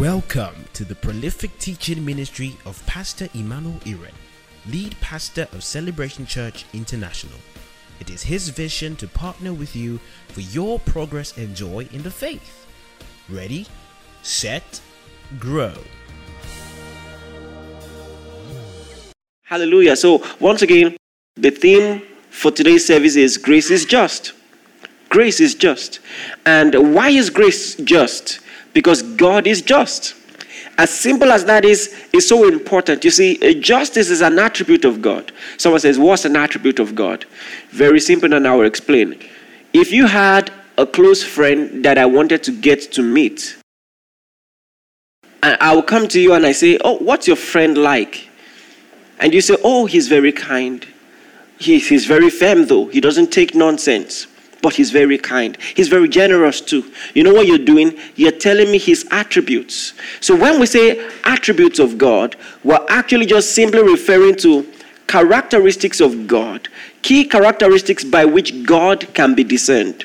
Welcome to the prolific teaching ministry of Pastor Emmanuel Iren, lead pastor of Celebration Church International. It is his vision to partner with you for your progress and joy in the faith. Ready, set, grow. Hallelujah. So, once again, the theme for today's service is Grace is Just. Grace is just. And why is grace just? Because God is just. As simple as that is, is so important. You see, justice is an attribute of God. Someone says, What's an attribute of God? Very simple, and I will explain. If you had a close friend that I wanted to get to meet, and I will come to you and I say, Oh, what's your friend like? And you say, Oh, he's very kind. He, he's very firm, though. He doesn't take nonsense but he's very kind. He's very generous too. You know what you're doing? You're telling me his attributes. So when we say attributes of God, we're actually just simply referring to characteristics of God, key characteristics by which God can be discerned.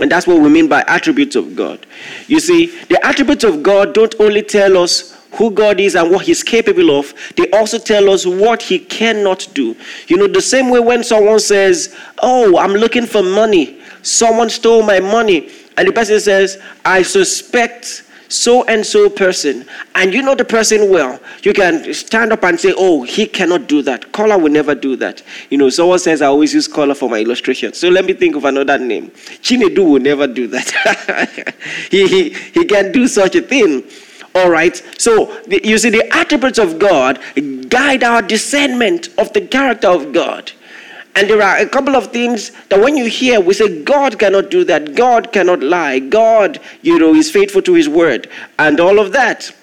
And that's what we mean by attributes of God. You see, the attributes of God don't only tell us who God is and what He's capable of, they also tell us what He cannot do. You know, the same way when someone says, Oh, I'm looking for money, someone stole my money, and the person says, I suspect so and so person, and you know the person well, you can stand up and say, Oh, he cannot do that. Caller will never do that. You know, someone says, I always use caller for my illustration. So let me think of another name. Chinedu will never do that. he, he, he can do such a thing. All right. So the, you see, the attributes of God guide our discernment of the character of God. And there are a couple of things that when you hear, we say, God cannot do that. God cannot lie. God, you know, is faithful to his word and all of that.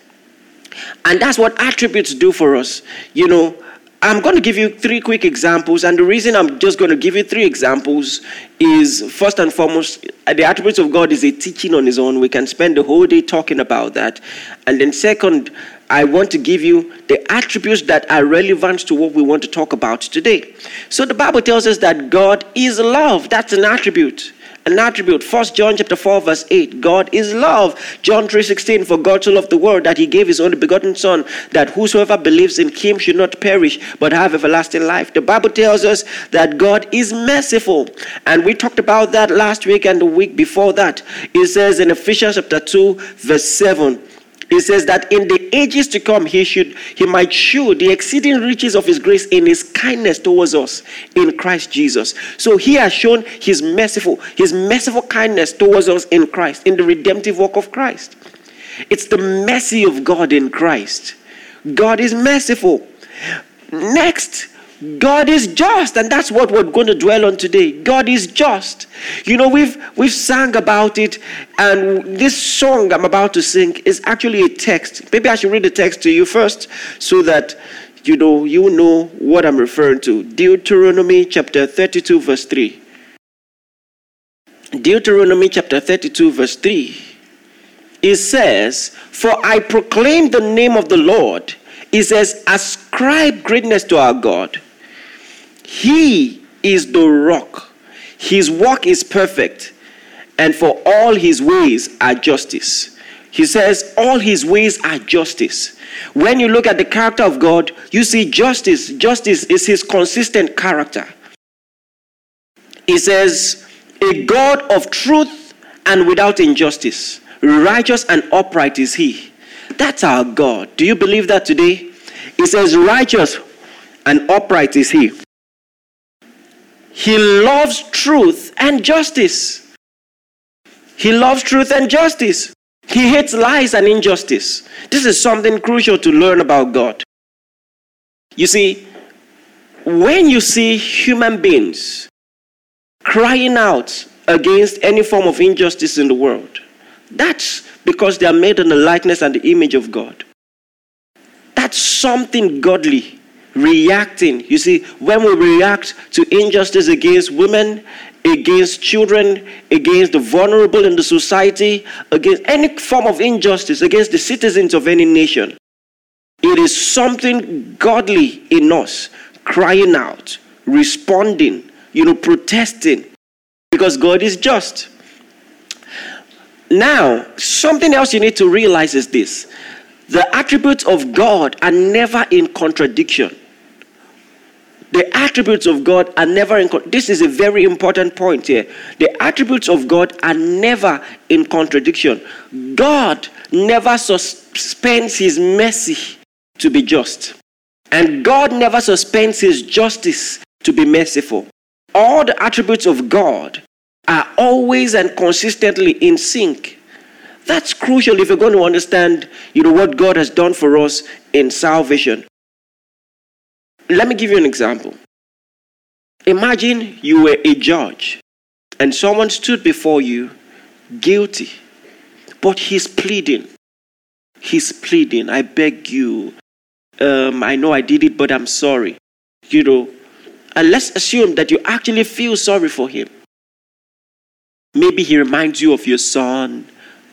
And that's what attributes do for us. You know, I'm going to give you three quick examples, and the reason I'm just going to give you three examples is first and foremost, the attributes of God is a teaching on his own. We can spend the whole day talking about that. And then, second, I want to give you the attributes that are relevant to what we want to talk about today. So, the Bible tells us that God is love, that's an attribute an attribute. First John chapter 4, verse 8. God is love. John 3:16. For God so loved the world that he gave his only begotten Son, that whosoever believes in him should not perish, but have everlasting life. The Bible tells us that God is merciful. And we talked about that last week and the week before that. It says in Ephesians chapter 2, verse 7. He says that in the ages to come, he should he might show the exceeding riches of his grace in his kindness towards us in Christ Jesus. So he has shown his merciful, his merciful kindness towards us in Christ, in the redemptive work of Christ. It's the mercy of God in Christ. God is merciful. Next, God is just, and that's what we're going to dwell on today. God is just. You know, we've we've sang about it, and this song I'm about to sing is actually a text. Maybe I should read the text to you first, so that you know you know what I'm referring to. Deuteronomy chapter 32, verse 3. Deuteronomy chapter 32, verse 3. It says, For I proclaim the name of the Lord. It says, Ascribe greatness to our God. He is the rock. His work is perfect, and for all his ways are justice. He says, All his ways are justice. When you look at the character of God, you see justice. Justice is his consistent character. He says, A God of truth and without injustice, righteous and upright is he. That's our God. Do you believe that today? He says, Righteous and upright is he. He loves truth and justice. He loves truth and justice. He hates lies and injustice. This is something crucial to learn about God. You see, when you see human beings crying out against any form of injustice in the world, that's because they are made in the likeness and the image of God. That's something godly reacting. You see, when we react to injustice against women, against children, against the vulnerable in the society, against any form of injustice, against the citizens of any nation, it is something godly in us crying out, responding, you know, protesting, because God is just. Now, something else you need to realize is this the attributes of God are never in contradiction. The attributes of God are never in this is a very important point here. The attributes of God are never in contradiction. God never suspends his mercy to be just. And God never suspends his justice to be merciful. All the attributes of God are always and consistently in sync. That's crucial if you're going to understand, you know, what God has done for us in salvation. Let me give you an example. Imagine you were a judge and someone stood before you guilty, but he's pleading. He's pleading, I beg you. Um, I know I did it, but I'm sorry. You know, and let's assume that you actually feel sorry for him. Maybe he reminds you of your son,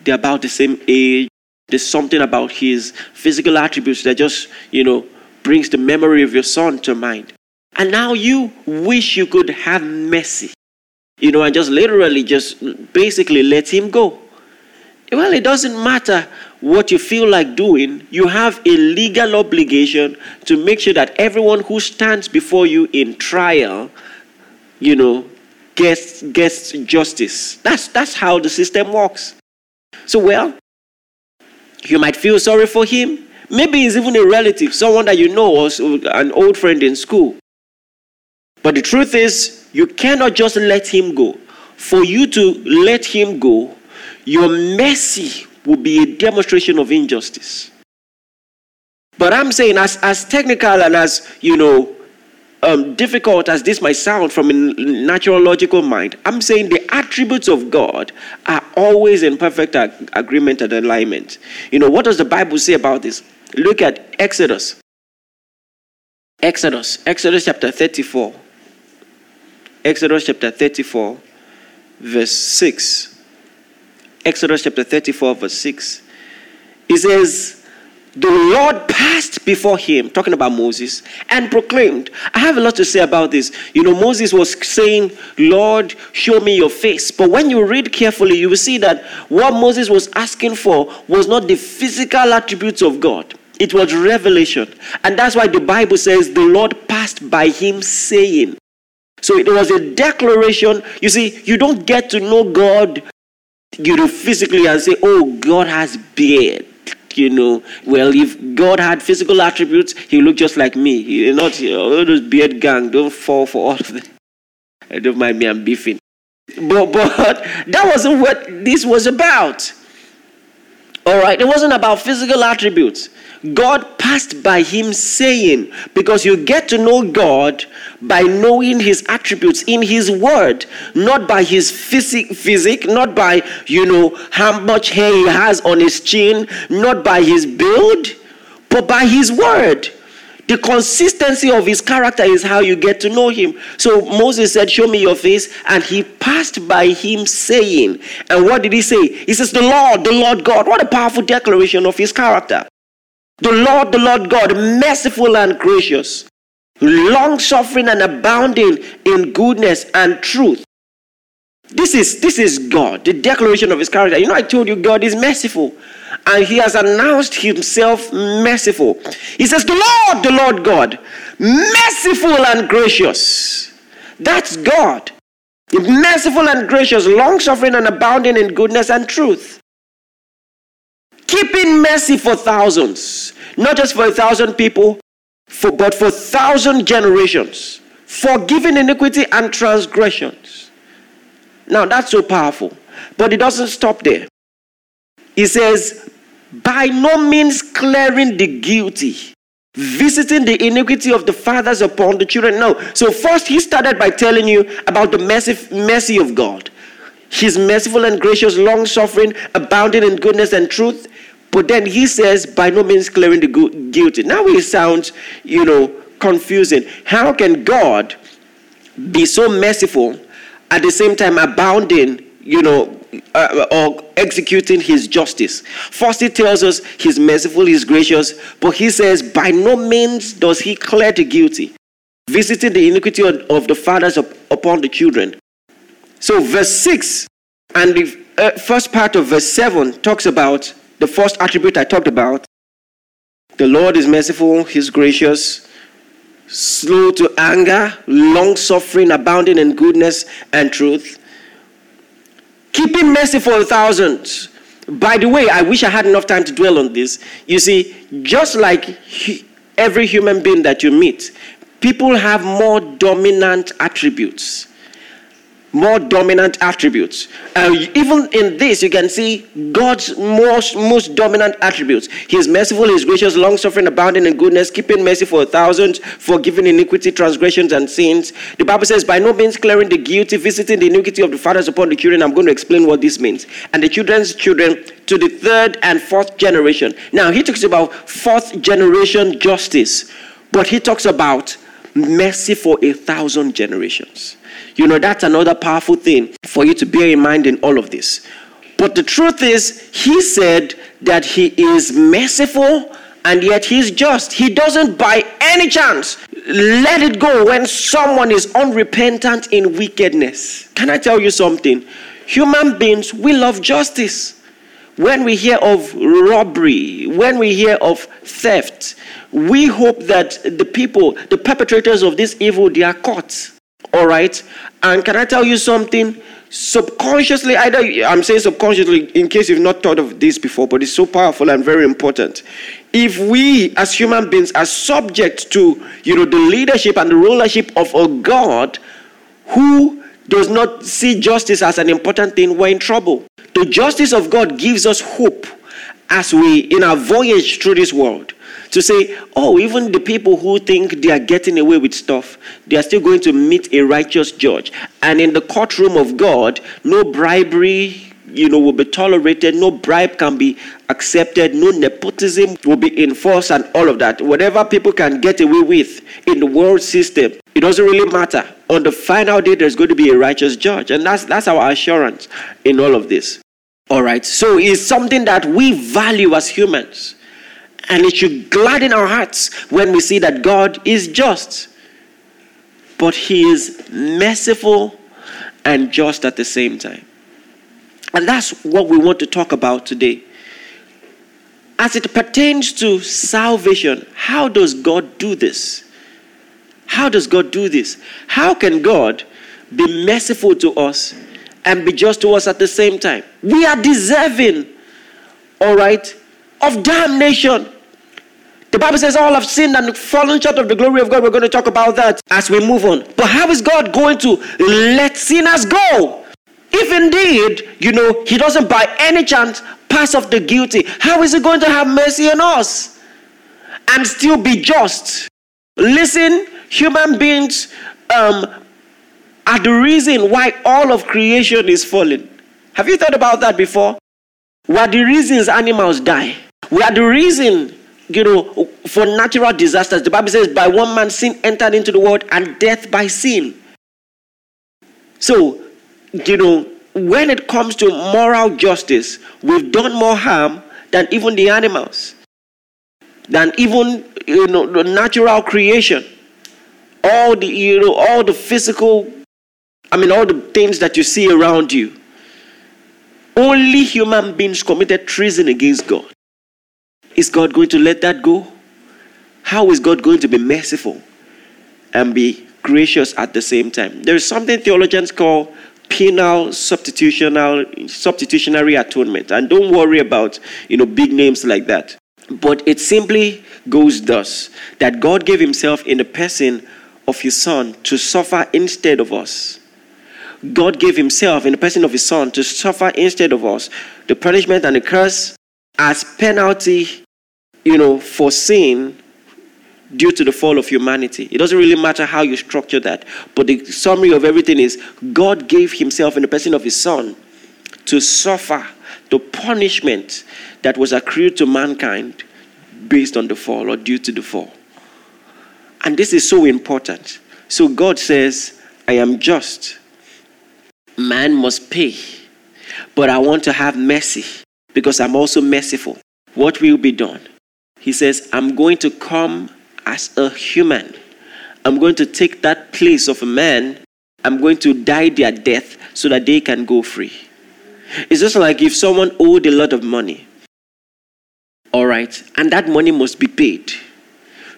they're about the same age. There's something about his physical attributes that just, you know, brings the memory of your son to mind. And now you wish you could have mercy, you know, and just literally just basically let him go. Well, it doesn't matter what you feel like doing, you have a legal obligation to make sure that everyone who stands before you in trial, you know, gets, gets justice. That's, that's how the system works. So, well, you might feel sorry for him, Maybe he's even a relative, someone that you know, or an old friend in school. But the truth is, you cannot just let him go. For you to let him go, your mercy will be a demonstration of injustice. But I'm saying, as, as technical and as, you know, um, difficult as this might sound from a natural logical mind, I'm saying the attributes of God are always in perfect ag- agreement and alignment. You know, what does the Bible say about this? Look at Exodus. Exodus, Exodus chapter 34. Exodus chapter 34, verse 6. Exodus chapter 34, verse 6. It says, the Lord passed before him, talking about Moses, and proclaimed. I have a lot to say about this. You know, Moses was saying, Lord, show me your face. But when you read carefully, you will see that what Moses was asking for was not the physical attributes of God, it was revelation. And that's why the Bible says the Lord passed by him saying. So it was a declaration. You see, you don't get to know God you know, physically and say, oh, God has beard you know, well, if God had physical attributes, he looked just like me. He, not you know, those beard gang, don't fall for all of them. Don't mind me, I'm beefing. But, but that wasn't what this was about. All right, it wasn't about physical attributes. God passed by him saying, because you get to know God by knowing his attributes in his word, not by his physic, physic, not by, you know, how much hair he has on his chin, not by his build, but by his word. The consistency of his character is how you get to know him. So Moses said, Show me your face. And he passed by him saying, And what did he say? He says, The Lord, the Lord God. What a powerful declaration of his character. The Lord, the Lord God, merciful and gracious, long suffering and abounding in goodness and truth. This is, this is God, the declaration of his character. You know, I told you God is merciful. And he has announced himself merciful. He says, The Lord, the Lord God, merciful and gracious. That's God. Merciful and gracious, long suffering and abounding in goodness and truth keeping mercy for thousands, not just for a thousand people, for, but for thousand generations, forgiving iniquity and transgressions. Now that's so powerful, but it doesn't stop there. He says, by no means clearing the guilty, visiting the iniquity of the fathers upon the children. No. So first he started by telling you about the mercy, mercy of God. He's merciful and gracious, long suffering, abounding in goodness and truth. But then he says, by no means clearing the guilty. Now it sounds, you know, confusing. How can God be so merciful at the same time abounding, you know, uh, or executing his justice? First, he tells us he's merciful, he's gracious, but he says, by no means does he clear the guilty, visiting the iniquity of, the fathers upon the children. So, verse 6 and uh, first part of verse 7 talks about the first attribute I talked about. The Lord is merciful, He's gracious, slow to anger, long suffering, abounding in goodness and truth, keeping mercy for a thousand. By the way, I wish I had enough time to dwell on this. You see, just like every human being that you meet, people have more dominant attributes more dominant attributes. Uh, even in this, you can see God's most, most dominant attributes. He is merciful, He is gracious, long suffering, abounding in goodness, keeping mercy for a thousand, forgiving iniquity, transgressions, and sins. The Bible says, by no means clearing the guilty, visiting the iniquity of the fathers upon the children. I'm going to explain what this means. And the children's children to the third and fourth generation. Now, he talks about fourth generation justice, but he talks about mercy for a thousand generations. You know, that's another powerful thing for you to bear in mind in all of this. But the truth is, he said that he is merciful and yet he's just. He doesn't by any chance let it go when someone is unrepentant in wickedness. Can I tell you something? Human beings, we love justice. When we hear of robbery, when we hear of theft, we hope that the people, the perpetrators of this evil, they are caught. All right? And can I tell you something? Subconsciously, either I'm saying subconsciously in case you've not thought of this before, but it's so powerful and very important. If we as human beings are subject to, you know, the leadership and the rulership of a God who does not see justice as an important thing, we're in trouble. The justice of God gives us hope as we in our voyage through this world to say, oh, even the people who think they are getting away with stuff, they are still going to meet a righteous judge. And in the courtroom of God, no bribery, you know, will be tolerated, no bribe can be accepted, no nepotism will be enforced, and all of that. Whatever people can get away with in the world system, it doesn't really matter. On the final day, there's going to be a righteous judge. And that's, that's our assurance in all of this. All right. So it's something that we value as humans. And it should gladden our hearts when we see that God is just. But He is merciful and just at the same time. And that's what we want to talk about today. As it pertains to salvation, how does God do this? How does God do this? How can God be merciful to us and be just to us at the same time? We are deserving, all right, of damnation. The Bible says all have sinned and fallen short of the glory of God. We're going to talk about that as we move on. But how is God going to let sinners go? If indeed, you know, He doesn't by any chance pass off the guilty, how is He going to have mercy on us and still be just? Listen, human beings um, are the reason why all of creation is fallen. Have you thought about that before? We are the reasons animals die. We are the reason you know, for natural disasters. The Bible says, by one man sin entered into the world and death by sin. So, you know, when it comes to moral justice, we've done more harm than even the animals, than even you know the natural creation, all the you know all the physical, I mean all the things that you see around you. Only human beings committed treason against God. Is God going to let that go? How is God going to be merciful and be gracious at the same time? There is something theologians call penal substitutional substitutionary atonement. And don't worry about, you know, big names like that. But it simply goes thus that God gave himself in the person of his son to suffer instead of us. God gave himself in the person of his son to suffer instead of us the punishment and the curse as penalty you know, for sin due to the fall of humanity. It doesn't really matter how you structure that. But the summary of everything is God gave himself in the person of his son to suffer the punishment that was accrued to mankind based on the fall or due to the fall. And this is so important. So God says, I am just. Man must pay. But I want to have mercy because I'm also merciful. What will be done? He says, I'm going to come as a human. I'm going to take that place of a man. I'm going to die their death so that they can go free. It's just like if someone owed a lot of money, all right, and that money must be paid.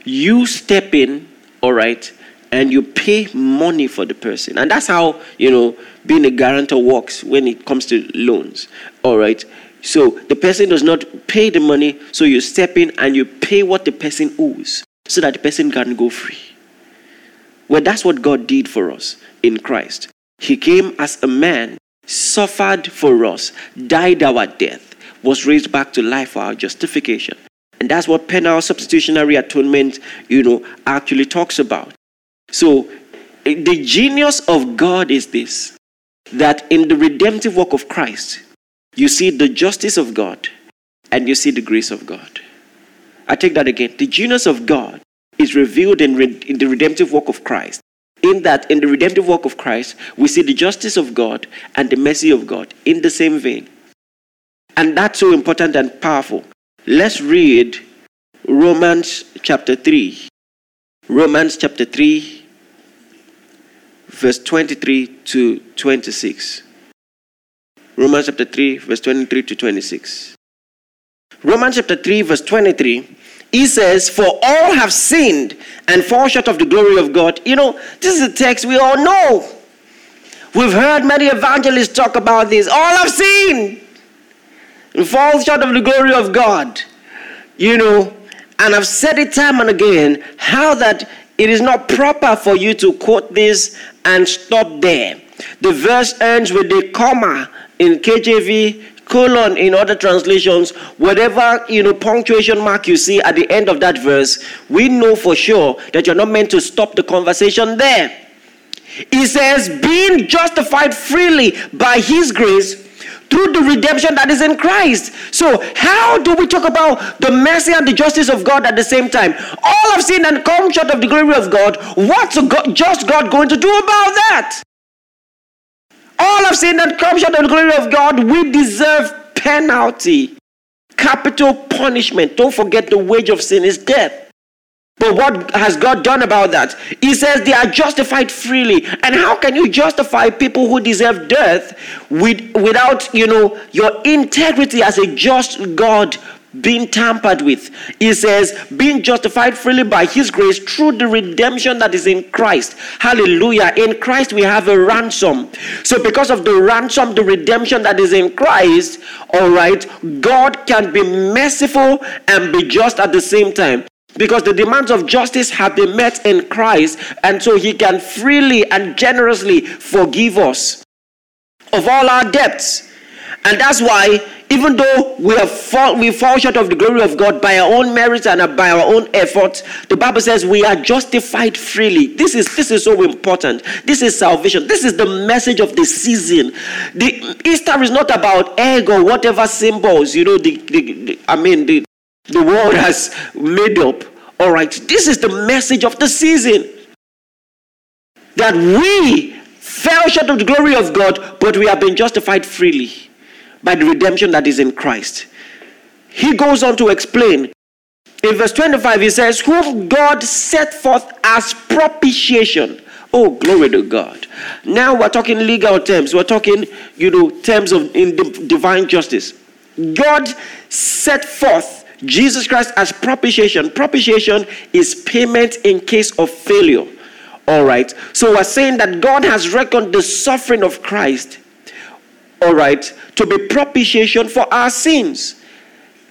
You step in, all right, and you pay money for the person. And that's how, you know, being a guarantor works when it comes to loans, all right. So the person does not pay the money, so you step in and you pay what the person owes so that the person can go free. Well, that's what God did for us in Christ. He came as a man, suffered for us, died our death, was raised back to life for our justification. And that's what penal substitutionary atonement, you know, actually talks about. So eh, the genius of God is this that in the redemptive work of Christ, you see the justice of God and you see the grace of God. I take that again. The genius of God is revealed in, re- in the redemptive work of Christ. In that, in the redemptive work of Christ, we see the justice of God and the mercy of God in the same vein. And that's so important and powerful. Let's read Romans chapter 3. Romans chapter 3, verse 23 to 26. Romans chapter 3, verse 23 to 26. Romans chapter 3, verse 23 he says, For all have sinned and fall short of the glory of God. You know, this is a text we all know. We've heard many evangelists talk about this. All have sinned and fall short of the glory of God. You know, and I've said it time and again how that it is not proper for you to quote this and stop there. The verse ends with a comma in KJV colon in other translations, whatever you know punctuation mark you see at the end of that verse, we know for sure that you're not meant to stop the conversation there. He says, being justified freely by his grace through the redemption that is in Christ. So, how do we talk about the mercy and the justice of God at the same time? All have sinned and come short of the glory of God. What's God, just God going to do about that? All have sinned and come short of the glory of God. We deserve penalty, capital punishment. Don't forget the wage of sin is death. But what has God done about that? He says they are justified freely. And how can you justify people who deserve death with, without, you know, your integrity as a just God being tampered with. He says, being justified freely by his grace through the redemption that is in Christ. Hallelujah. In Christ, we have a ransom. So, because of the ransom, the redemption that is in Christ, all right, God can be merciful and be just at the same time. Because the demands of justice have been met in Christ, and so he can freely and generously forgive us of all our debts. And that's why, even though we have fall, we fall short of the glory of God by our own merits and by our own efforts, the Bible says we are justified freely. This is this is so important. This is salvation. This is the message of the season. The Easter is not about egg or whatever symbols you know. The, the, the I mean the the world has made up. All right, this is the message of the season that we fell short of the glory of God, but we have been justified freely by the redemption that is in Christ. He goes on to explain. In verse 25, he says, Whom God set forth as propitiation. Oh, glory to God. Now we're talking legal terms. We're talking, you know, terms of in divine justice. God set forth Jesus Christ as propitiation. Propitiation is payment in case of failure. All right. So we're saying that God has reckoned the suffering of Christ all right, to be propitiation for our sins.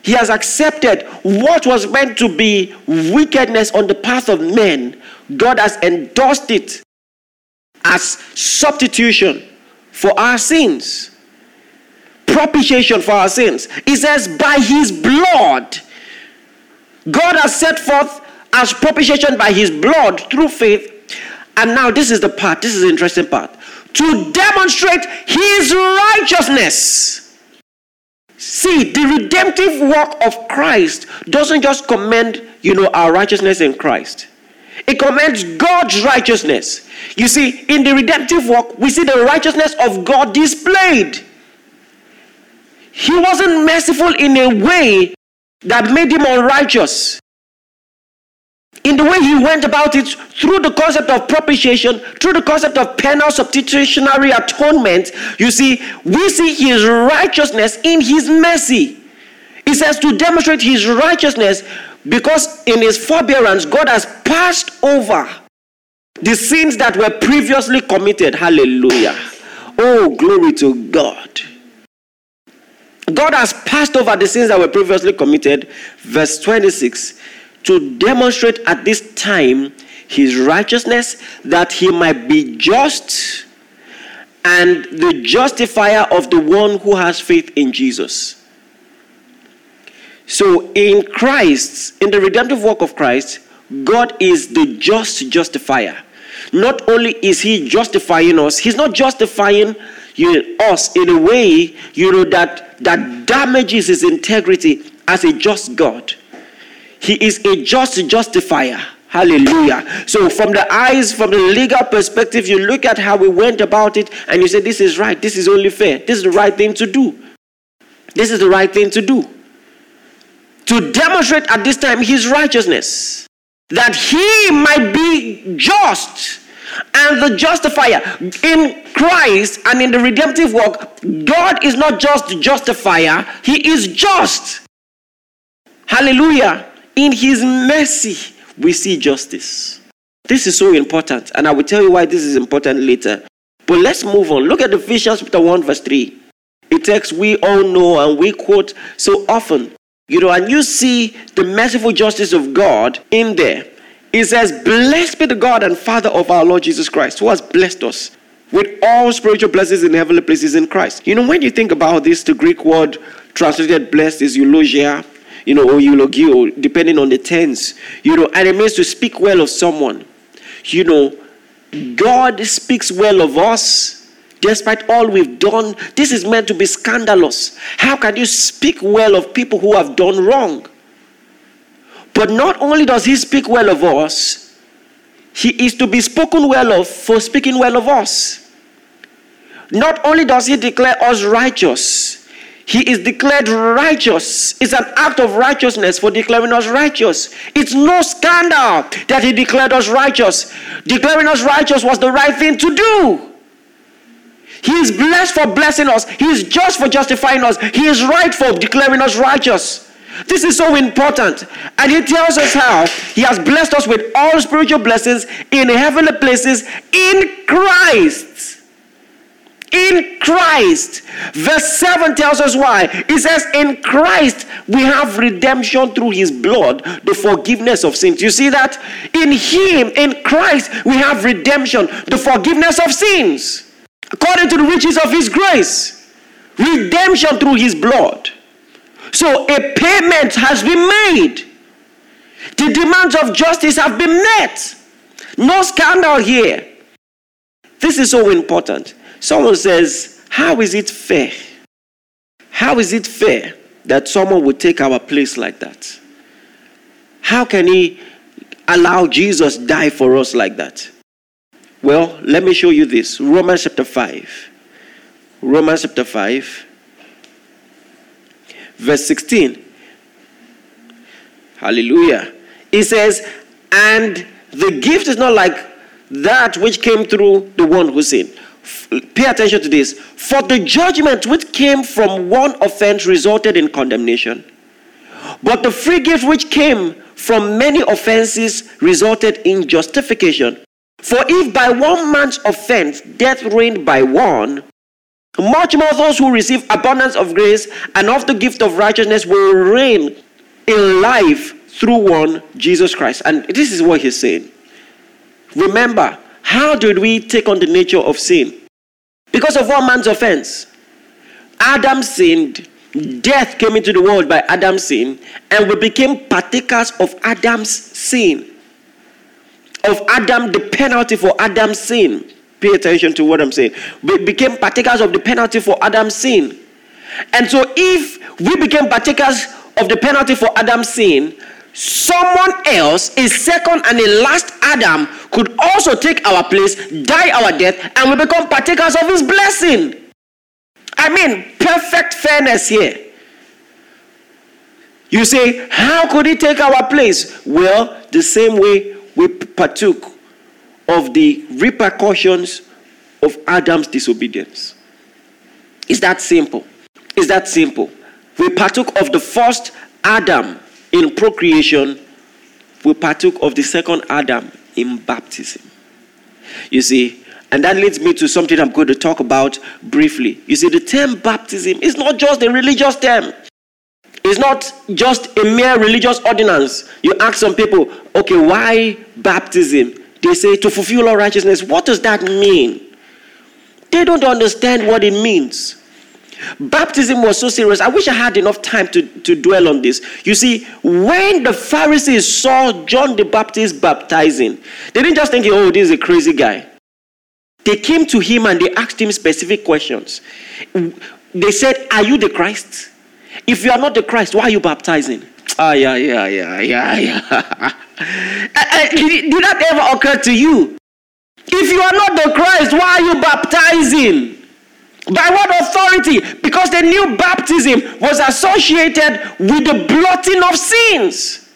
He has accepted what was meant to be wickedness on the path of men. God has endorsed it as substitution for our sins. Propitiation for our sins. He says, by his blood, God has set forth as propitiation by his blood through faith. And now, this is the part, this is the interesting part to demonstrate his righteousness. See, the redemptive work of Christ doesn't just commend, you know, our righteousness in Christ. It commends God's righteousness. You see, in the redemptive work, we see the righteousness of God displayed. He wasn't merciful in a way that made him unrighteous. In the way he went about it through the concept of propitiation, through the concept of penal substitutionary atonement, you see, we see his righteousness in his mercy. He says to demonstrate his righteousness because in his forbearance, God has passed over the sins that were previously committed. Hallelujah. Oh, glory to God. God has passed over the sins that were previously committed. Verse 26 to demonstrate at this time his righteousness, that he might be just and the justifier of the one who has faith in Jesus. So, in Christ, in the redemptive work of Christ, God is the just justifier. Not only is He justifying us, He's not justifying you us in a way you know that that damages His integrity as a just God. He is a just justifier. Hallelujah. So, from the eyes, from the legal perspective, you look at how we went about it and you say, This is right. This is only fair. This is the right thing to do. This is the right thing to do. To demonstrate at this time his righteousness, that he might be just and the justifier in Christ and in the redemptive work. God is not just the justifier, he is just. Hallelujah. In His mercy, we see justice. This is so important, and I will tell you why this is important later. But let's move on. Look at Ephesians chapter 1, verse 3. A text we all know and we quote so often. You know, and you see the merciful justice of God in there. It says, Blessed be the God and Father of our Lord Jesus Christ, who has blessed us with all spiritual blessings in heavenly places in Christ. You know, when you think about this, the Greek word translated blessed is eulogia, you know, or eulogio, depending on the tense, you know, and it means to speak well of someone. You know, God speaks well of us despite all we've done. This is meant to be scandalous. How can you speak well of people who have done wrong? But not only does He speak well of us, He is to be spoken well of for speaking well of us. Not only does He declare us righteous, he is declared righteous. It's an act of righteousness for declaring us righteous. It's no scandal that he declared us righteous. Declaring us righteous was the right thing to do. He is blessed for blessing us. He is just for justifying us. He is right for declaring us righteous. This is so important. And he tells us how he has blessed us with all spiritual blessings in heavenly places in Christ in Christ. Verse 7 tells us why. It says, In Christ we have redemption through his blood, the forgiveness of sins. You see that? In him, in Christ, we have redemption, the forgiveness of sins, according to the riches of his grace. Redemption through his blood. So a payment has been made. The demands of justice have been met. No scandal here. This is so important. Someone says, How is it fair? How is it fair that someone would take our place like that? How can he allow Jesus die for us like that? Well, let me show you this. Romans chapter 5. Romans chapter 5 verse 16. Hallelujah. He says, and the gift is not like that which came through the one who sinned. Pay attention to this. For the judgment which came from one offense resulted in condemnation, but the free gift which came from many offenses resulted in justification. For if by one man's offense death reigned by one, much more those who receive abundance of grace and of the gift of righteousness will reign in life through one, Jesus Christ. And this is what he's saying. Remember, how did we take on the nature of sin? Because of one man's offense. Adam sinned, death came into the world by Adam's sin, and we became partakers of Adam's sin. Of Adam, the penalty for Adam's sin. Pay attention to what I'm saying. We became partakers of the penalty for Adam's sin. And so, if we became partakers of the penalty for Adam's sin, someone else, a second and a last Adam, could also take our place, die our death, and we become partakers of his blessing. I mean, perfect fairness here. You say, How could he take our place? Well, the same way we partook of the repercussions of Adam's disobedience. It's that simple. It's that simple. We partook of the first Adam in procreation, we partook of the second Adam in baptism. You see, and that leads me to something I'm going to talk about briefly. You see, the term baptism is not just a religious term. It's not just a mere religious ordinance. You ask some people, okay, why baptism? They say to fulfill all righteousness. What does that mean? They don't understand what it means. Baptism was so serious. I wish I had enough time to, to dwell on this. You see, when the Pharisees saw John the Baptist baptizing, they didn't just think, oh, this is a crazy guy. They came to him and they asked him specific questions. They said, Are you the Christ? If you are not the Christ, why are you baptizing? Ah, yeah, yeah, yeah, yeah, yeah. did, did that ever occur to you? If you are not the Christ, why are you baptizing? By what authority? Because they knew baptism was associated with the blotting of sins.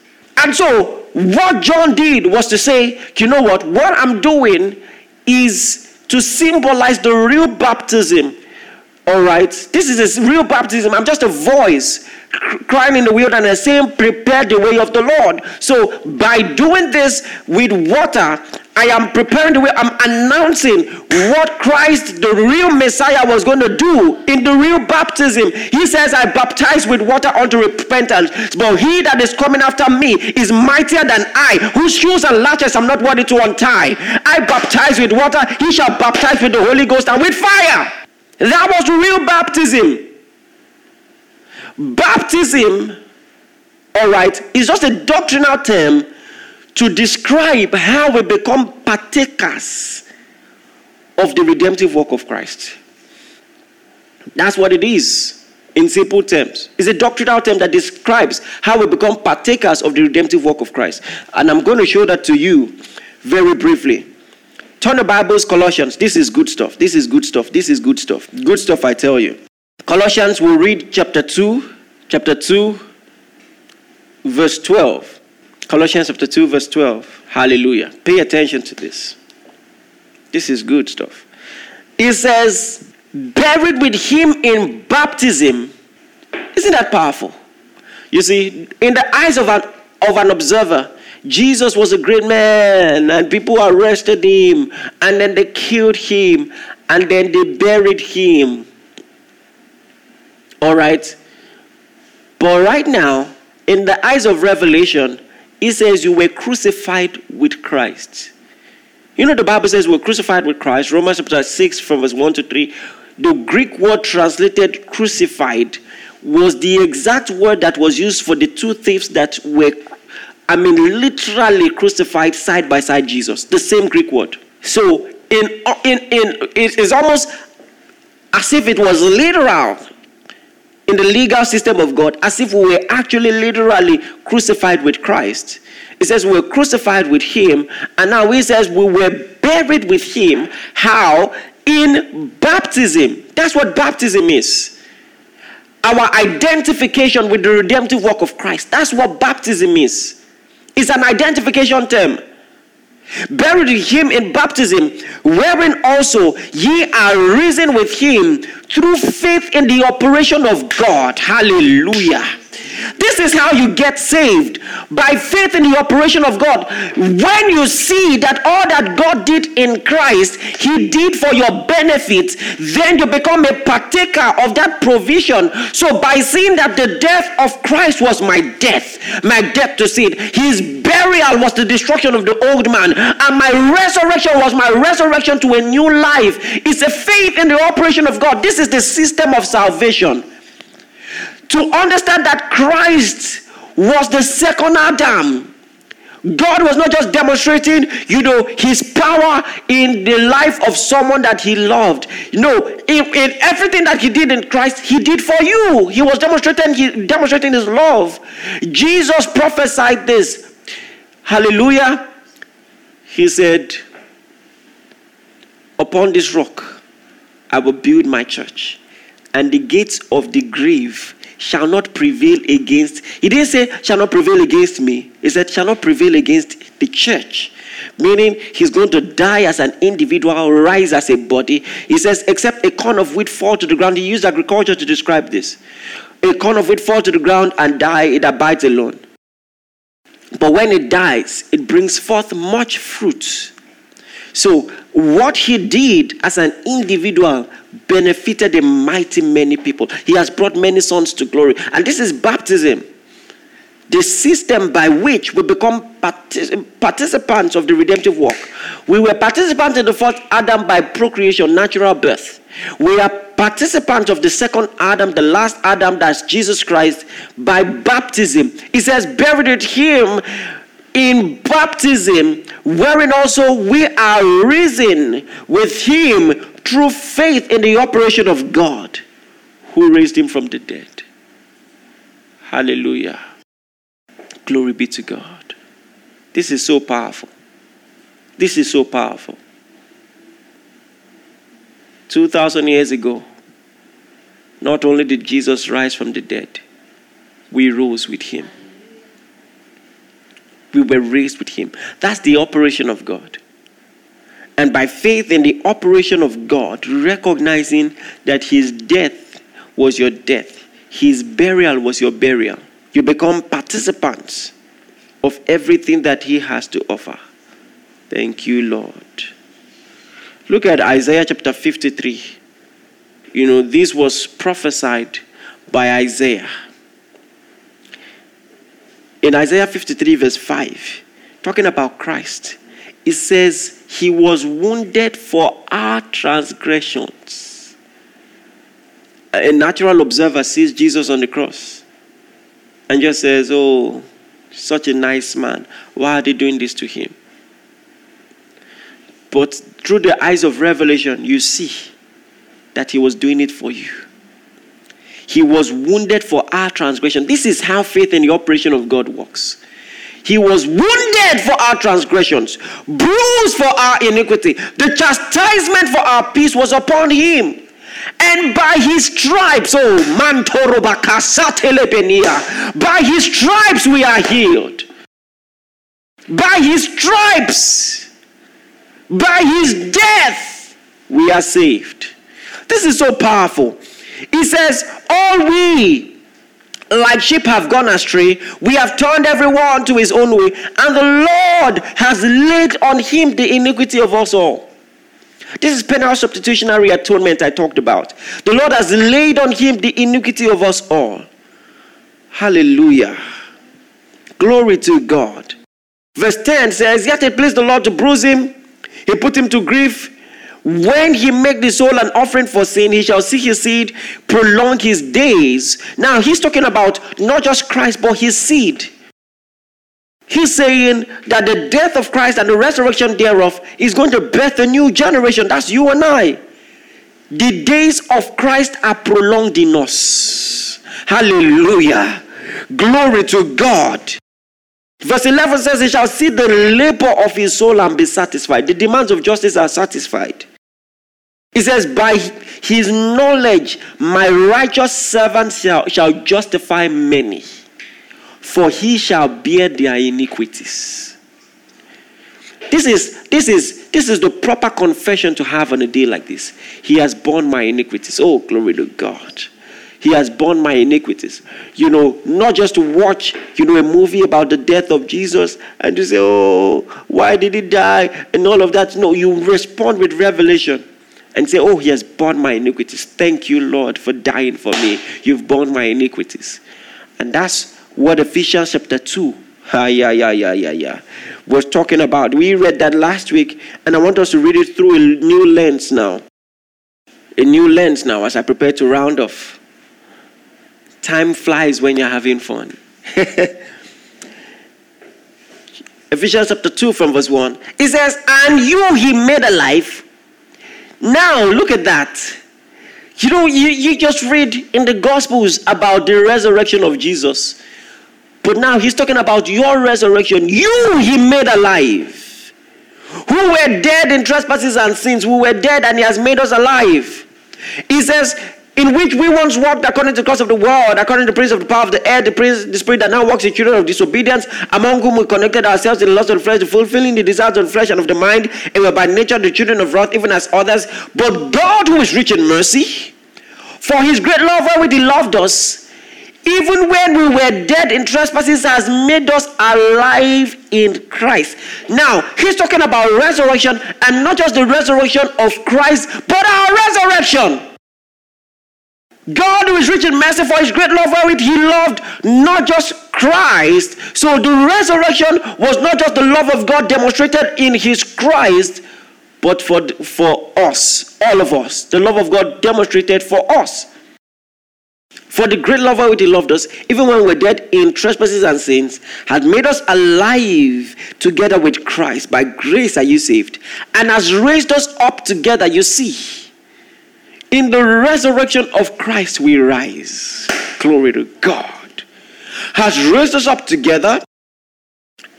And so, what John did was to say, you know what? What I'm doing is to symbolize the real baptism. All right? This is a real baptism. I'm just a voice crying in the wilderness saying, Prepare the way of the Lord. So, by doing this with water, I am preparing the way. I'm announcing what Christ, the real Messiah, was going to do in the real baptism. He says, I baptize with water unto repentance. But he that is coming after me is mightier than I, whose shoes and latches I'm not worthy to untie. I baptize with water, he shall baptize with the Holy Ghost and with fire. That was real baptism. Baptism, all right, is just a doctrinal term to describe how we become partakers of the redemptive work of Christ. That's what it is in simple terms. It's a doctrinal term that describes how we become partakers of the redemptive work of Christ. And I'm going to show that to you very briefly. Turn the Bibles, Colossians. This is good stuff. This is good stuff. This is good stuff. Good stuff, I tell you. Colossians, we'll read chapter 2, chapter 2, verse 12. Colossians chapter 2, verse 12. Hallelujah. Pay attention to this. This is good stuff. It says, buried with him in baptism. Isn't that powerful? You see, in the eyes of an, of an observer, Jesus was a great man, and people arrested him, and then they killed him, and then they buried him. All right? But right now, in the eyes of Revelation, he says, You were crucified with Christ. You know, the Bible says we're crucified with Christ. Romans chapter 6, from verse 1 to 3. The Greek word translated crucified was the exact word that was used for the two thieves that were, I mean, literally crucified side by side Jesus. The same Greek word. So, in, in, in, it is almost as if it was literal in the legal system of God as if we were actually literally crucified with Christ. It says we were crucified with him, and now he says we were buried with him. How? In baptism. That's what baptism is. Our identification with the redemptive work of Christ. That's what baptism is. It's an identification term buried with him in baptism, wherein also ye are risen with him through faith in the operation of God. Hallelujah. This is how you get saved by faith in the operation of God. When you see that all that God did in Christ, He did for your benefit, then you become a partaker of that provision. So, by seeing that the death of Christ was my death, my death to sin, His burial was the destruction of the old man, and my resurrection was my resurrection to a new life. It's a faith in the operation of God. This is the system of salvation to understand that Christ was the second Adam. God was not just demonstrating, you know, his power in the life of someone that he loved. No, in, in, everything that he did in Christ, he did for you. He was demonstrating, he, demonstrating his love. Jesus prophesied this. Hallelujah. He said, Upon this rock, I will build my church and the gates of the grave shall not prevail against. He didn't say, shall not prevail against me. He said, shall not prevail against the church. Meaning, he's going to die as an individual, rise as a body. He says, except a corn of wheat fall to the ground. He used agriculture to describe this. A corn of wheat fall to the ground and die, it abides alone. But when it dies, it brings forth much fruit. So, what he did as an individual benefited a mighty many people. He has brought many sons to glory. And this is baptism, the system by which we become participants of the redemptive work. We were participants in the first Adam by procreation, natural birth. We are participants of the second Adam, the last Adam, that's Jesus Christ, by baptism. He says, buried him in baptism, wherein also we are risen with him through faith in the operation of God who raised him from the dead. Hallelujah. Glory be to God. This is so powerful. This is so powerful. 2,000 years ago, not only did Jesus rise from the dead, we rose with him we were raised with him. That's the operation of God. And by faith in the operation of God, recognizing that his death was your death, his burial was your burial, you become participants of everything that he has to offer. Thank you, Lord. Look at Isaiah chapter 53. You know, this was prophesied by Isaiah in Isaiah 53, verse 5, talking about Christ, it says, He was wounded for our transgressions. A natural observer sees Jesus on the cross and just says, Oh, such a nice man. Why are they doing this to him? But through the eyes of revelation, you see that he was doing it for you. He was wounded for our transgression. This is how faith in the operation of God works. He was wounded for our transgressions, bruised for our iniquity. The chastisement for our peace was upon him. And by his stripes, oh, by his stripes we are healed. By his stripes, by his death, we are saved. This is so powerful. He says, All we like sheep have gone astray, we have turned everyone to his own way, and the Lord has laid on him the iniquity of us all. This is penal substitutionary atonement I talked about. The Lord has laid on him the iniquity of us all. Hallelujah. Glory to God. Verse 10 says, Yet it pleased the Lord to bruise him, he put him to grief. When he make the soul an offering for sin, he shall see his seed prolong his days. Now he's talking about not just Christ, but his seed. He's saying that the death of Christ and the resurrection thereof is going to birth a new generation. That's you and I. The days of Christ are prolonged in us. Hallelujah. Glory to God. Verse 11 says, He shall see the labor of his soul and be satisfied. The demands of justice are satisfied. He says, By his knowledge, my righteous servant shall, shall justify many, for he shall bear their iniquities. This is, this is, this is the proper confession to have on a day like this. He has borne my iniquities. Oh, glory to God. He has borne my iniquities. You know, not just to watch, you know, a movie about the death of Jesus and to say, oh, why did he die? And all of that. No, you respond with revelation and say, Oh, he has borne my iniquities. Thank you, Lord, for dying for me. You've borne my iniquities. And that's what Ephesians chapter 2, ah, yeah, yeah, yeah, yeah, yeah, was talking about. We read that last week, and I want us to read it through a new lens now. A new lens now as I prepare to round off. Time flies when you're having fun. Ephesians chapter 2 from verse 1. It says, And you he made alive now, look at that. You know, you, you just read in the Gospels about the resurrection of Jesus. But now he's talking about your resurrection. You, he made alive. Who were dead in trespasses and sins. Who were dead and he has made us alive. He says, in which we once walked according to the course of the world, according to the prince of the power of the air, the prince, the spirit that now works in children of disobedience, among whom we connected ourselves in the lust of the flesh, fulfilling the desires of the flesh and of the mind, and were by nature the children of wrath, even as others. But God, who is rich in mercy, for his great love wherewith he loved us, even when we were dead in trespasses, has made us alive in Christ. Now, he's talking about resurrection, and not just the resurrection of Christ, but our resurrection. God who is rich in mercy for his great love wherewith he loved not just Christ. So the resurrection was not just the love of God demonstrated in his Christ, but for, for us, all of us. The love of God demonstrated for us. For the great love wherewith he loved us, even when we were dead in trespasses and sins, had made us alive together with Christ. By grace are you saved, and has raised us up together, you see in the resurrection of Christ, we rise. Glory to God. Has raised us up together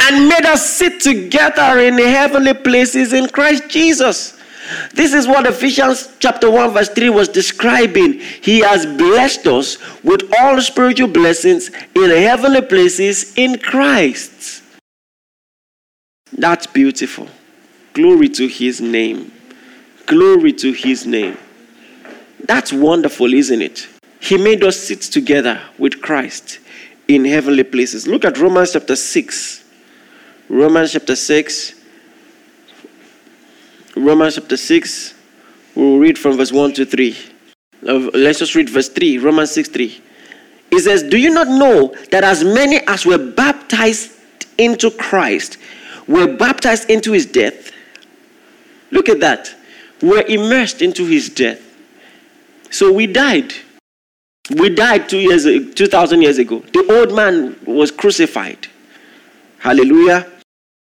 and made us sit together in heavenly places in Christ Jesus. This is what Ephesians chapter 1, verse 3 was describing. He has blessed us with all spiritual blessings in heavenly places in Christ. That's beautiful. Glory to his name. Glory to his name. That's wonderful, isn't it? He made us sit together with Christ in heavenly places. Look at Romans chapter 6. Romans chapter 6. Romans chapter 6. We'll read from verse 1 to 3. let's just read verse 3. Romans 6 3. It says, Do you not know that as many as were baptized into Christ were baptized into his death? Look at that. Were immersed into his death. So we died. We died two years, 2,000 years ago. The old man was crucified. Hallelujah.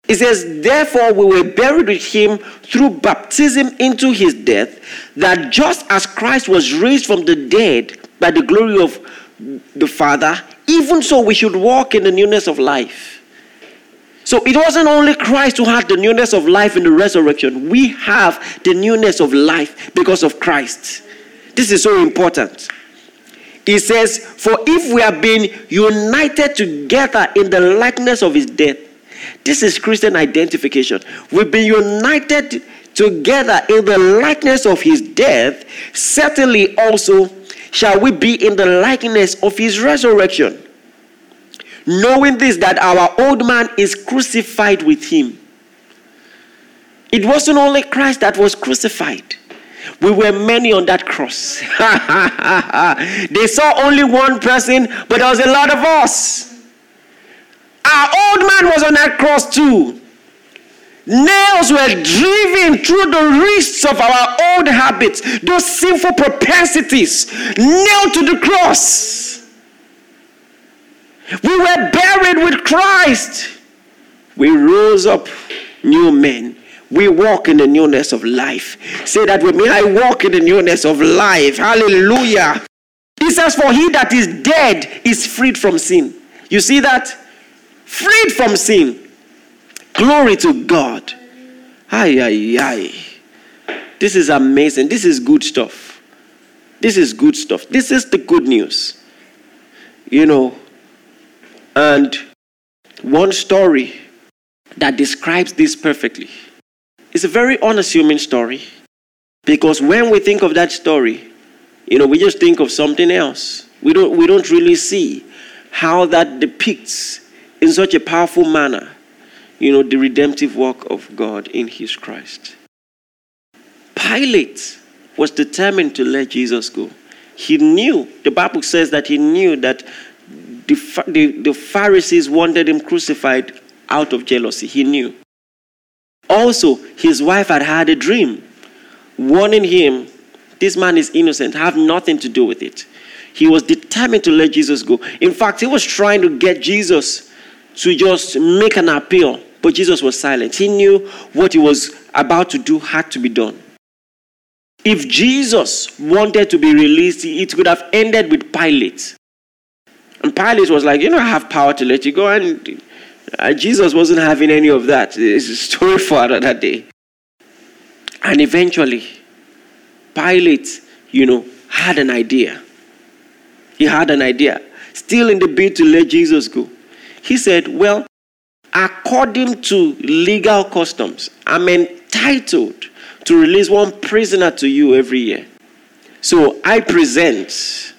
It says, Therefore, we were buried with him through baptism into his death, that just as Christ was raised from the dead by the glory of the Father, even so we should walk in the newness of life. So it wasn't only Christ who had the newness of life in the resurrection, we have the newness of life because of Christ. This is so important. He says, For if we have been united together in the likeness of his death, this is Christian identification. We've been united together in the likeness of his death, certainly also shall we be in the likeness of his resurrection. Knowing this, that our old man is crucified with him. It wasn't only Christ that was crucified. We were many on that cross. they saw only one person, but there was a lot of us. Our old man was on that cross too. Nails were driven through the wrists of our old habits, those sinful propensities, nailed to the cross. We were buried with Christ. We rose up new men we walk in the newness of life. Say that with me. I walk in the newness of life. Hallelujah. He says, For he that is dead is freed from sin. You see that? Freed from sin. Glory to God. Ay, ay, ay. This is amazing. This is good stuff. This is good stuff. This is the good news. You know, and one story that describes this perfectly it's a very unassuming story because when we think of that story, you know, we just think of something else. We don't, we don't really see how that depicts in such a powerful manner, you know, the redemptive work of God in His Christ. Pilate was determined to let Jesus go. He knew, the Bible says that he knew that the, the, the Pharisees wanted him crucified out of jealousy. He knew. Also, his wife had had a dream warning him this man is innocent, have nothing to do with it. He was determined to let Jesus go. In fact, he was trying to get Jesus to just make an appeal, but Jesus was silent. He knew what he was about to do had to be done. If Jesus wanted to be released, it could have ended with Pilate. And Pilate was like, You know, I have power to let you go. And Jesus wasn't having any of that. It's a story for another day. And eventually, Pilate, you know, had an idea. He had an idea. Still in the bid to let Jesus go. He said, Well, according to legal customs, I'm entitled to release one prisoner to you every year. So I present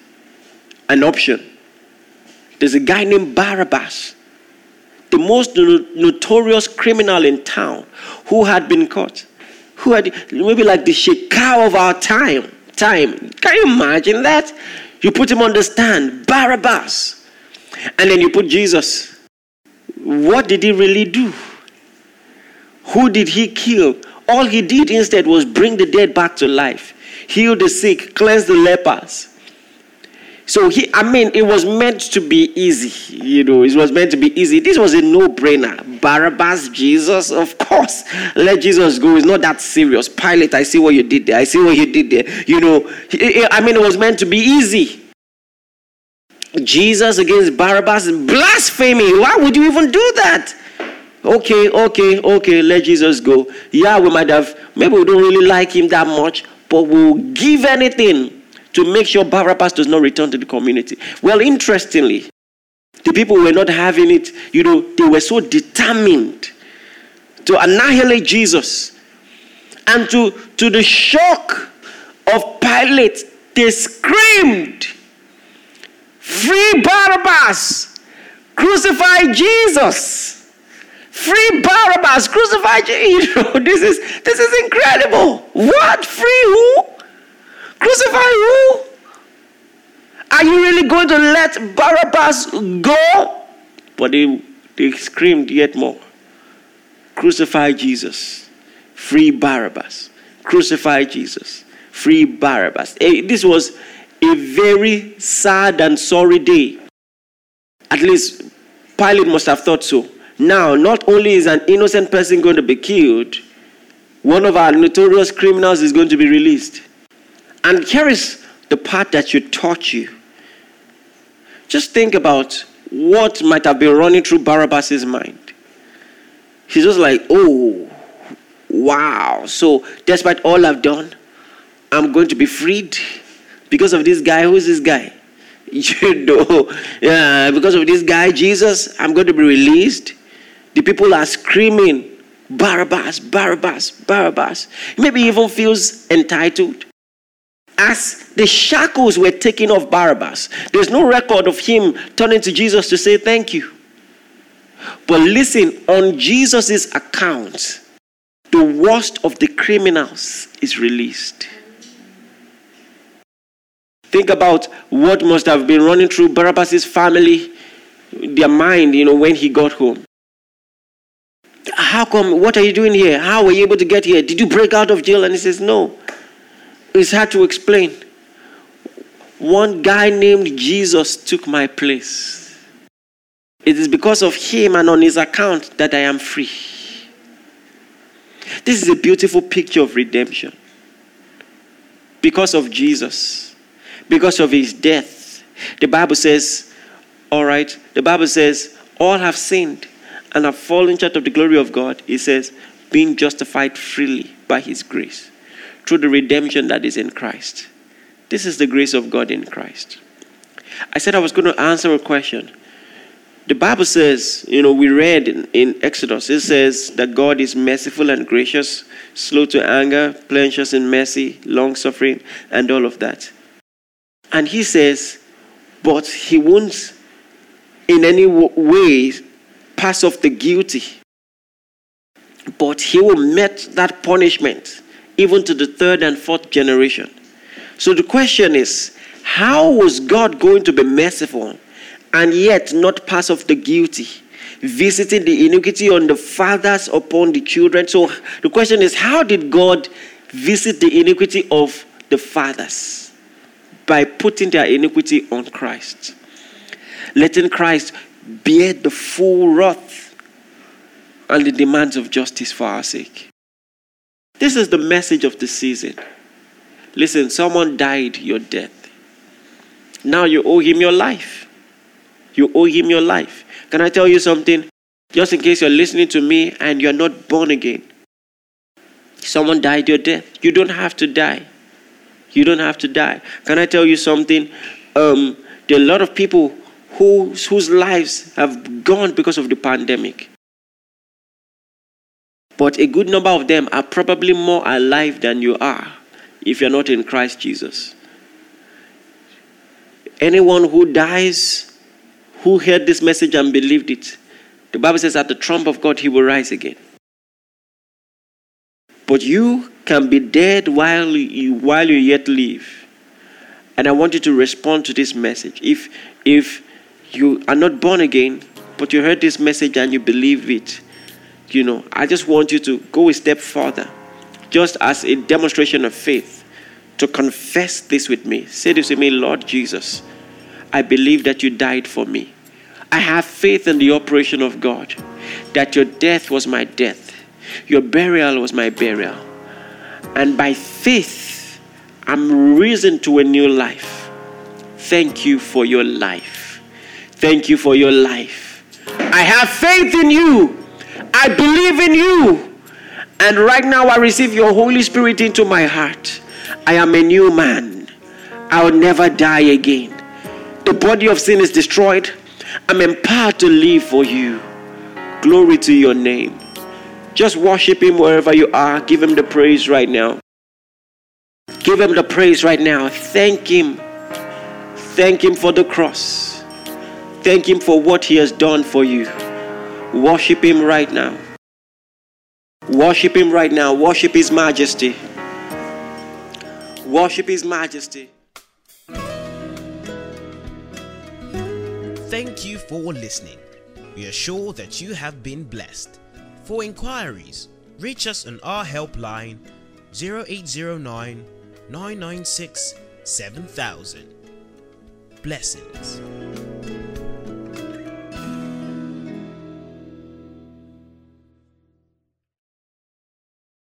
an option. There's a guy named Barabbas, the most notorious criminal in town, who had been caught, who had maybe like the Shekau of our time. Time. Can you imagine that? You put him on the stand, Barabbas, and then you put Jesus. What did he really do? Who did he kill? All he did instead was bring the dead back to life, heal the sick, cleanse the lepers. So he, I mean, it was meant to be easy. You know, it was meant to be easy. This was a no-brainer. Barabbas, Jesus, of course. Let Jesus go. It's not that serious. Pilate, I see what you did there. I see what you did there. You know, I mean, it was meant to be easy. Jesus against Barabbas, blasphemy. Why would you even do that? Okay, okay, okay, let Jesus go. Yeah, we might have, maybe we don't really like him that much, but we'll give anything to make sure Barabbas does not return to the community. Well, interestingly, the people were not having it, you know, they were so determined to annihilate Jesus. And to, to the shock of Pilate, they screamed, Free Barabbas! Crucify Jesus! Free Barabbas, crucify Jesus. You know, this is this is incredible. What? Free who? Crucify who? Are you really going to let Barabbas go? But they, they screamed yet more. Crucify Jesus. Free Barabbas. Crucify Jesus. Free Barabbas. Eh, this was a very sad and sorry day. At least Pilate must have thought so. Now, not only is an innocent person going to be killed, one of our notorious criminals is going to be released. And here is the part that should touch you. Just think about what might have been running through Barabbas' mind. He's just like, oh, wow. So, despite all I've done, I'm going to be freed because of this guy. Who's this guy? You know, yeah, because of this guy, Jesus, I'm going to be released. The people are screaming, Barabbas, Barabbas, Barabbas. Maybe even feels entitled. As the shackles were taken off Barabbas, there's no record of him turning to Jesus to say thank you. But listen, on Jesus' account, the worst of the criminals is released. Think about what must have been running through Barabbas' family, their mind, you know, when he got home. How come? What are you doing here? How were you able to get here? Did you break out of jail? And he says, No. It's hard to explain. One guy named Jesus took my place. It is because of him and on his account that I am free. This is a beautiful picture of redemption. Because of Jesus, because of his death. The Bible says, all right, the Bible says, all have sinned and have fallen short of the glory of God, he says, being justified freely by his grace through the redemption that is in Christ. This is the grace of God in Christ. I said I was going to answer a question. The Bible says, you know, we read in, in Exodus, it says that God is merciful and gracious, slow to anger, plenteous in mercy, long suffering, and all of that. And he says, but he won't in any way pass off the guilty. But he will met that punishment even to the third and fourth generation. So the question is how was God going to be merciful and yet not pass off the guilty? Visiting the iniquity on the fathers upon the children. So the question is how did God visit the iniquity of the fathers? By putting their iniquity on Christ. Letting Christ bear the full wrath and the demands of justice for our sake. This is the message of the season. Listen, someone died your death. Now you owe him your life. You owe him your life. Can I tell you something? Just in case you're listening to me and you're not born again. Someone died your death. You don't have to die. You don't have to die. Can I tell you something? Um, there are a lot of people who, whose lives have gone because of the pandemic. But a good number of them are probably more alive than you are if you're not in Christ Jesus. Anyone who dies, who heard this message and believed it, the Bible says at the trump of God, he will rise again. But you can be dead while you, while you yet live. And I want you to respond to this message. If, if you are not born again, but you heard this message and you believe it, you know, I just want you to go a step further, just as a demonstration of faith, to confess this with me. Say this with me, Lord Jesus, I believe that you died for me. I have faith in the operation of God, that your death was my death, your burial was my burial. And by faith, I'm risen to a new life. Thank you for your life. Thank you for your life. I have faith in you. I believe in you. And right now, I receive your Holy Spirit into my heart. I am a new man. I'll never die again. The body of sin is destroyed. I'm empowered to live for you. Glory to your name. Just worship Him wherever you are. Give Him the praise right now. Give Him the praise right now. Thank Him. Thank Him for the cross. Thank Him for what He has done for you. Worship Him right now. Worship Him right now. Worship His majesty. Worship His majesty. Thank you for listening. We are sure that you have been blessed. For inquiries, reach us on our helpline 0809 996 7000. Blessings.